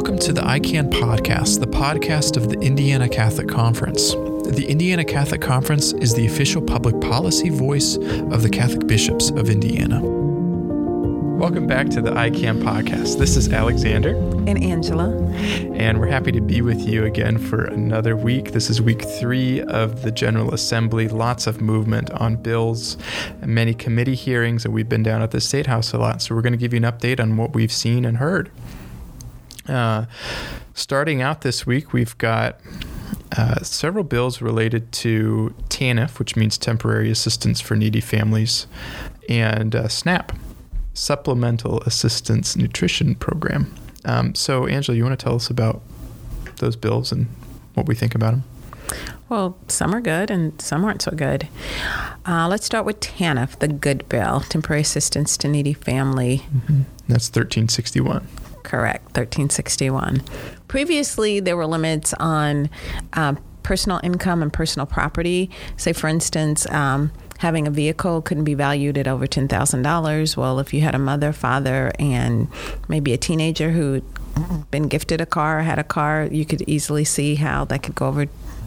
Welcome to the ICANN podcast, the podcast of the Indiana Catholic Conference. The Indiana Catholic Conference is the official public policy voice of the Catholic bishops of Indiana. Welcome back to the ICANN podcast. This is Alexander. And Angela. And we're happy to be with you again for another week. This is week three of the General Assembly. Lots of movement on bills, many committee hearings, and we've been down at the State House a lot. So we're going to give you an update on what we've seen and heard. Uh, starting out this week, we've got uh, several bills related to TANF, which means Temporary Assistance for Needy Families, and uh, SNAP, Supplemental Assistance Nutrition Program. Um, so, Angela, you want to tell us about those bills and what we think about them? Well, some are good and some aren't so good. Uh, let's start with TANF, the good bill, Temporary Assistance to Needy Family. Mm-hmm. That's 1361. Correct, 1361. Previously, there were limits on um, personal income and personal property. Say, for instance, um, having a vehicle couldn't be valued at over $10,000. Well, if you had a mother, father, and maybe a teenager who'd been gifted a car, had a car, you could easily see how that could go over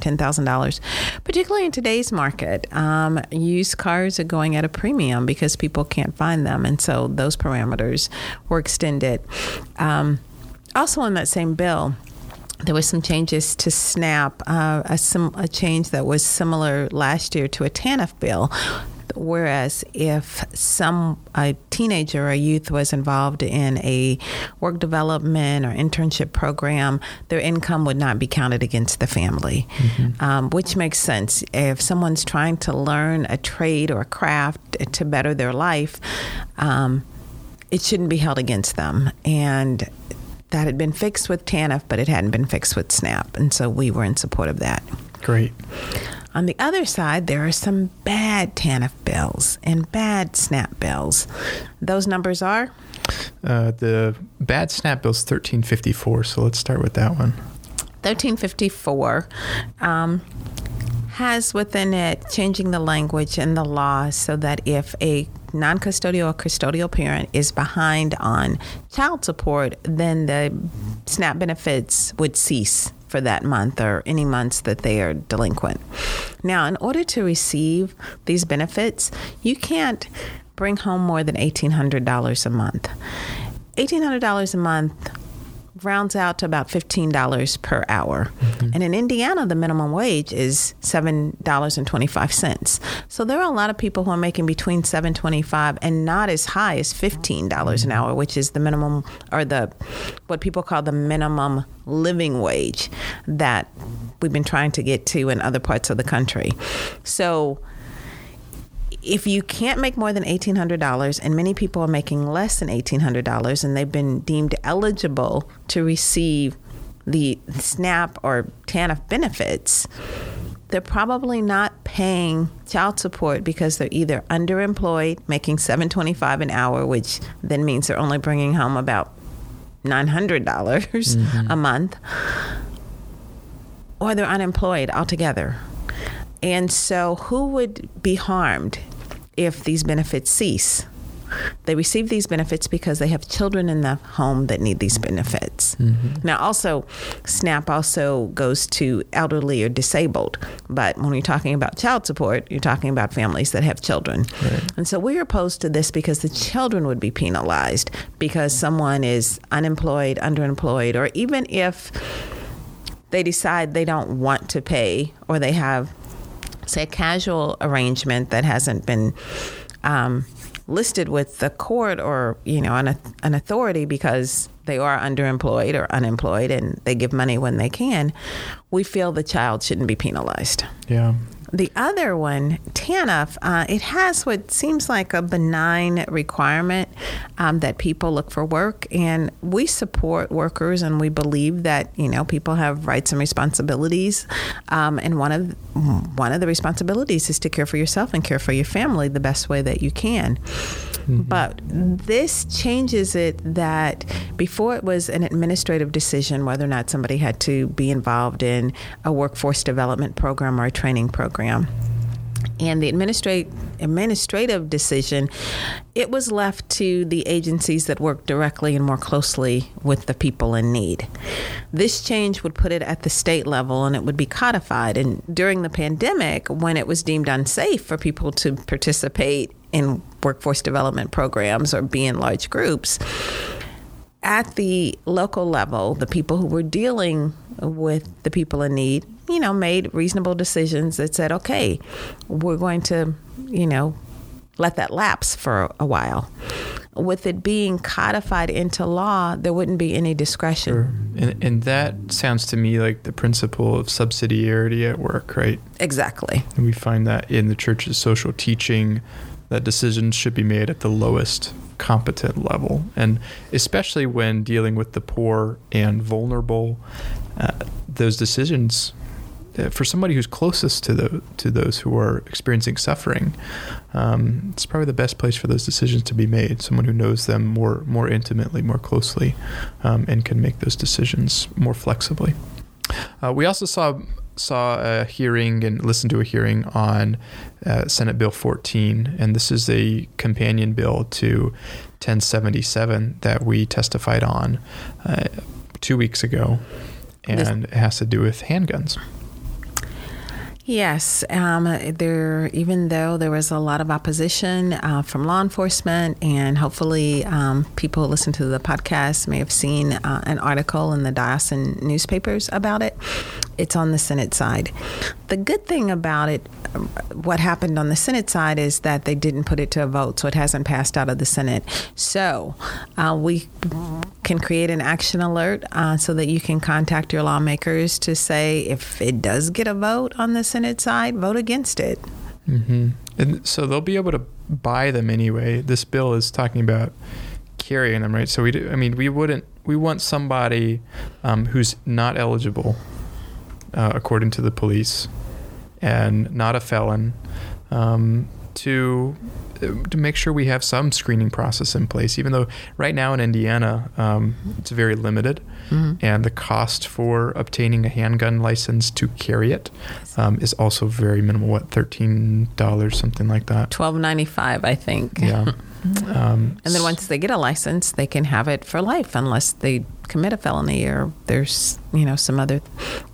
$10,000. Particularly in today's market, um, used cars are going at a premium because people can't find them. And so those parameters were extended. Um, also, on that same bill, there was some changes to SNAP, uh, a, sim- a change that was similar last year to a TANF bill Whereas if some a teenager or a youth was involved in a work development or internship program, their income would not be counted against the family, mm-hmm. um, which makes sense. If someone's trying to learn a trade or a craft to better their life, um, it shouldn't be held against them. And that had been fixed with TANF, but it hadn't been fixed with SNAP. And so we were in support of that. Great. On the other side, there are some bad TANF bills and bad SNAP bills. Those numbers are? Uh, the bad SNAP bill is 1354, so let's start with that one. 1354 um, has within it changing the language in the law so that if a non custodial or custodial parent is behind on child support, then the SNAP benefits would cease for that month or any months that they are delinquent. Now, in order to receive these benefits, you can't bring home more than $1,800 a month. $1,800 a month rounds out to about $15 per hour. Mm-hmm. And in Indiana, the minimum wage is $7.25. So there are a lot of people who are making between $7.25 and not as high as $15 mm-hmm. an hour, which is the minimum or the what people call the minimum living wage that we've been trying to get to in other parts of the country. So if you can't make more than $1,800, and many people are making less than $1,800, and they've been deemed eligible to receive the SNAP or TANF benefits, they're probably not paying child support because they're either underemployed, making 725 an hour, which then means they're only bringing home about $900 mm-hmm. a month, or they're unemployed altogether. And so, who would be harmed if these benefits cease. They receive these benefits because they have children in the home that need these benefits. Mm-hmm. Now, also, SNAP also goes to elderly or disabled. But when you're talking about child support, you're talking about families that have children. Right. And so we're opposed to this because the children would be penalized because someone is unemployed, underemployed, or even if they decide they don't want to pay or they have say a casual arrangement that hasn't been um, listed with the court or you know an, an authority because they are underemployed or unemployed and they give money when they can, we feel the child shouldn't be penalized. Yeah, the other one, TANF, uh, it has what seems like a benign requirement um, that people look for work, and we support workers, and we believe that you know people have rights and responsibilities, um, and one of one of the responsibilities is to care for yourself and care for your family the best way that you can. Mm-hmm. But this changes it that before it was an administrative decision whether or not somebody had to be involved in a workforce development program or a training program. And the administrate, administrative decision, it was left to the agencies that work directly and more closely with the people in need. This change would put it at the state level and it would be codified. And during the pandemic, when it was deemed unsafe for people to participate in workforce development programs or be in large groups, at the local level, the people who were dealing with the people in need, you know, made reasonable decisions that said, okay, we're going to, you know, let that lapse for a while. With it being codified into law, there wouldn't be any discretion. Sure. And, and that sounds to me like the principle of subsidiarity at work, right? Exactly. And we find that in the church's social teaching that decisions should be made at the lowest competent level. And especially when dealing with the poor and vulnerable, uh, those decisions for somebody who's closest to the to those who are experiencing suffering, um, it's probably the best place for those decisions to be made. Someone who knows them more more intimately, more closely, um, and can make those decisions more flexibly. Uh, we also saw saw a hearing and listened to a hearing on uh, Senate Bill 14, and this is a companion bill to 1077 that we testified on uh, two weeks ago, and this- it has to do with handguns. Yes, um, there. Even though there was a lot of opposition uh, from law enforcement, and hopefully um, people who listen to the podcast may have seen uh, an article in the diocesan newspapers about it. It's on the Senate side. The good thing about it, what happened on the Senate side, is that they didn't put it to a vote, so it hasn't passed out of the Senate. So uh, we can create an action alert uh, so that you can contact your lawmakers to say if it does get a vote on the Senate side, vote against it. Mm-hmm. And so they'll be able to buy them anyway. This bill is talking about carrying them, right? So we, do, I mean, we wouldn't, we want somebody um, who's not eligible, uh, according to the police, and not a felon, um, to to make sure we have some screening process in place. Even though right now in Indiana, um, it's very limited, mm-hmm. and the cost for obtaining a handgun license to carry it um, is also very minimal. What thirteen dollars, something like that. Twelve ninety five, I think. Yeah. Um, and then once they get a license, they can have it for life unless they commit a felony or there's you know some other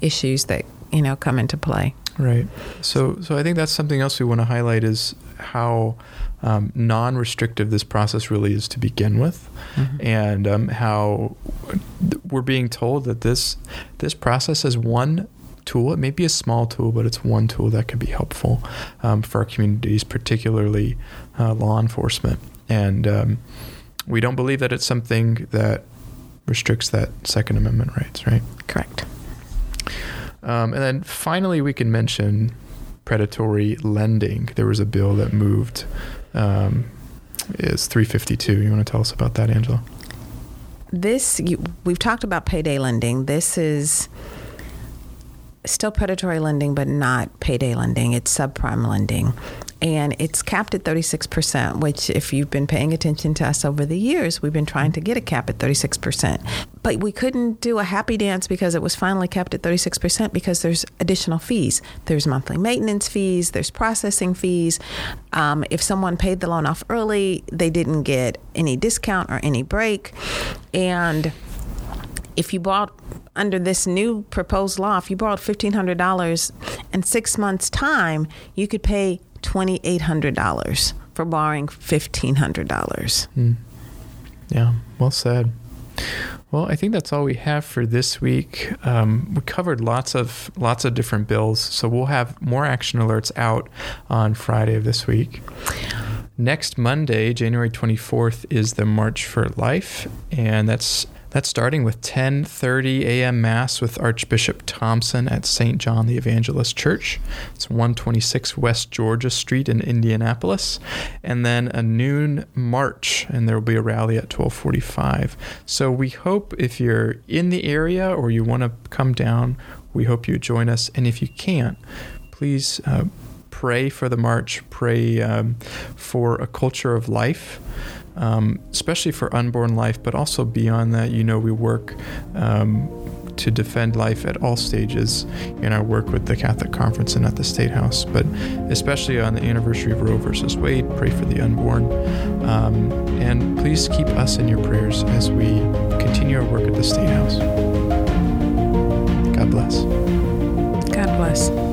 issues that you know come into play. Right. So so I think that's something else we want to highlight is how um, non-restrictive this process really is to begin with, mm-hmm. and um, how we're being told that this this process is one tool. It may be a small tool, but it's one tool that can be helpful um, for our communities, particularly uh, law enforcement. And um, we don't believe that it's something that restricts that Second Amendment rights, right? Correct. Um, and then finally, we can mention predatory lending. There was a bill that moved. Um, is 352. You want to tell us about that, Angela? This you, we've talked about payday lending. This is still predatory lending, but not payday lending. It's subprime lending and it's capped at 36%, which, if you've been paying attention to us over the years, we've been trying to get a cap at 36%. But we couldn't do a happy dance because it was finally capped at 36% because there's additional fees. There's monthly maintenance fees, there's processing fees. Um, if someone paid the loan off early, they didn't get any discount or any break. And if you bought under this new proposed law, if you borrowed $1,500 in six months' time, you could pay $2,800 for borrowing $1,500. Mm. Yeah, well said. Well, I think that's all we have for this week. Um, we covered lots of lots of different bills, so we'll have more action alerts out on Friday of this week. Next Monday, January 24th, is the March for Life, and that's that's starting with 10:30 a.m. Mass with Archbishop Thompson at St. John the Evangelist Church. It's 126 West Georgia Street in Indianapolis, and then a noon march, and there will be a rally at 12:45. So we hope if you're in the area or you want to come down, we hope you join us. And if you can't, please. Uh, pray for the march, pray um, for a culture of life um, especially for unborn life, but also beyond that. You know, we work um, to defend life at all stages in our work with the Catholic Conference and at the State House, but especially on the anniversary of Roe versus Wade, pray for the unborn. Um, and please keep us in your prayers as we continue our work at the State House. God bless. God bless.